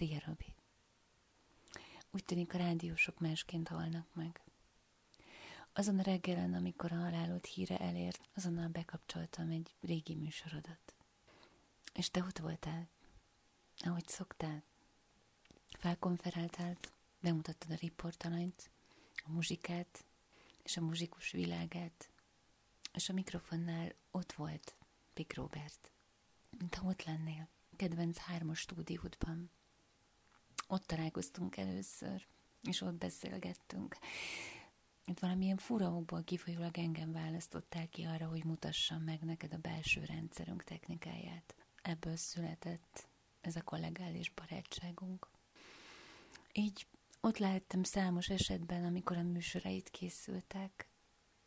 Szia, Robi! Úgy tűnik a rádiósok másként halnak meg. Azon a reggelen, amikor a halálod híre elért, azonnal bekapcsoltam egy régi műsorodat. És te ott voltál, ahogy szoktál. Felkonferáltál, bemutattad a riportalanyt, a muzsikát és a muzsikus világát, és a mikrofonnál ott volt Pik Robert, ha ott lennél, kedvenc hármas stúdiódban. Ott találkoztunk először, és ott beszélgettünk. Itt valamilyen furaokból kifolyólag engem választottál ki arra, hogy mutassam meg neked a belső rendszerünk technikáját. Ebből született ez a kollegális barátságunk. Így ott láttam számos esetben, amikor a műsorait készültek.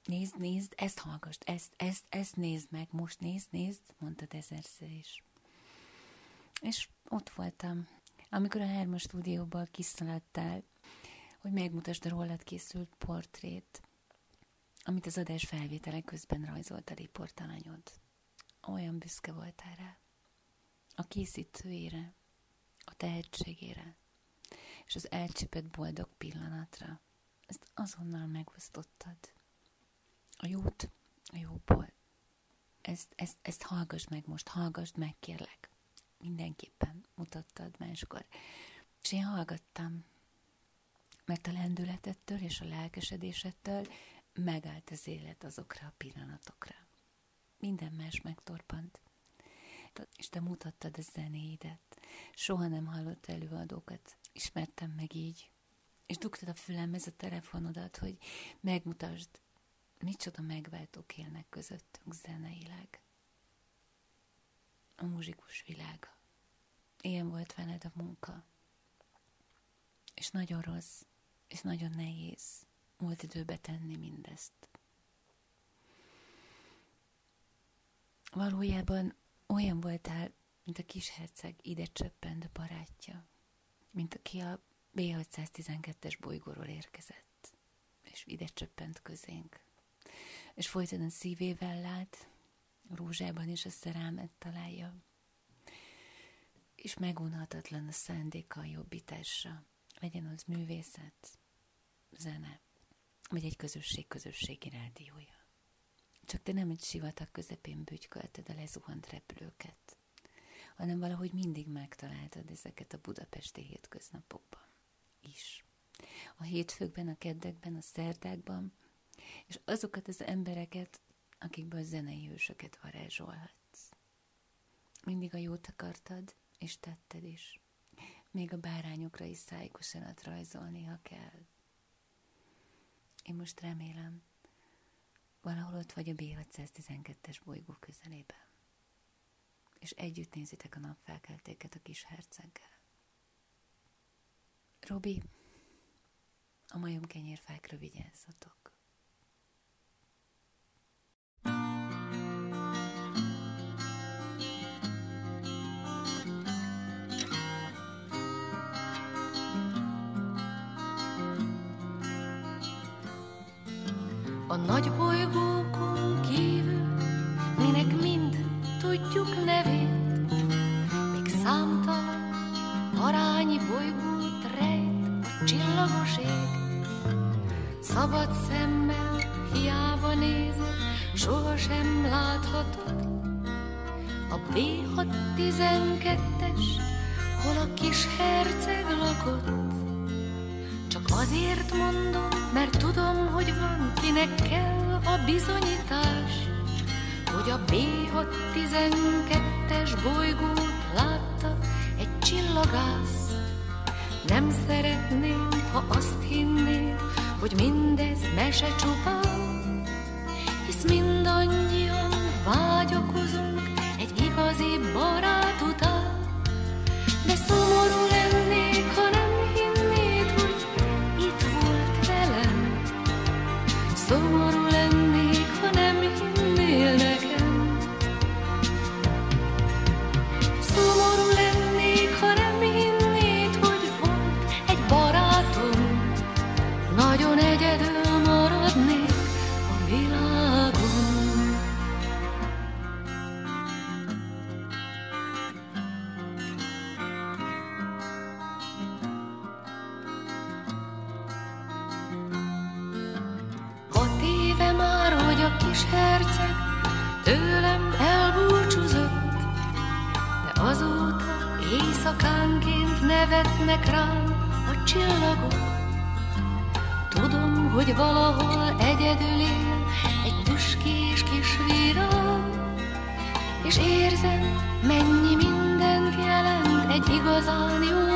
Nézd, nézd, ezt hallgass, ezt, ezt, ezt nézd meg, most nézd, nézd, mondtad ezerszer is. És ott voltam, amikor a hármas stúdióból kiszaladtál, hogy megmutasd a rólad készült portrét, amit az adás felvétele közben rajzolt a riportalanyod. Olyan büszke voltál rá. A készítőjére, a tehetségére, és az elcsipett boldog pillanatra. Ezt azonnal megosztottad. A jót a jóból. Ezt, ezt, ezt hallgass meg most, hallgassd meg, kérlek. Mindenképpen mutattad máskor. És én hallgattam, mert a lendületettől és a lelkesedésettől megállt az élet azokra a pillanatokra. Minden más megtorpant. És te mutattad a zenéidet. Soha nem hallott előadókat. Ismertem meg így. És dugtad a fülemhez a telefonodat, hogy megmutasd, micsoda megváltók élnek közöttünk zeneileg. A muzsikus világa. Ilyen volt veled a munka. És nagyon rossz, és nagyon nehéz múlt időbe tenni mindezt. Valójában olyan voltál, mint a kis herceg ide csöppent barátja, mint aki a B612-es bolygóról érkezett, és ide csöppent közénk. És folyton a szívével lát, a rózsában is a szerelmet találja, és megunhatatlan a szándéka a jobbításra, legyen az művészet, zene, vagy egy közösség közösségi rádiója. Csak te nem egy sivatag közepén bütykölted a lezuhant repülőket, hanem valahogy mindig megtaláltad ezeket a budapesti hétköznapokban is. A hétfőkben, a keddekben, a szerdákban, és azokat az embereket, akikből zenei hősöket varázsolhatsz. Mindig a jót akartad, és tetted is. Még a bárányokra is szájkosan rajzolni, ha kell. Én most remélem, valahol ott vagy a B612-es bolygó közelében. És együtt nézitek a napfelkeltéket a kis herceggel. Robi, a majom kenyérfákra vigyázzatok. A nagy bolygókon kívül, minek mind tudjuk nevét, még számtalan arányi bolygót rejt a csillagos ég. Szabad szemmel hiába nézed, sohasem láthatod a B612-es, hol a kis herceg lakott. Azért mondom, mert tudom, hogy van, kinek kell a bizonyítás, hogy a B612-es bolygót látta egy csillagász. Nem szeretném, ha azt hinnéd, hogy mindez mese csupán, hisz mindannyian the one Éjszakánként nevetnek rám a csillagok, Tudom, hogy valahol egyedül él egy tüskés kis vira, és érzem, mennyi mindent jelent egy igazán jó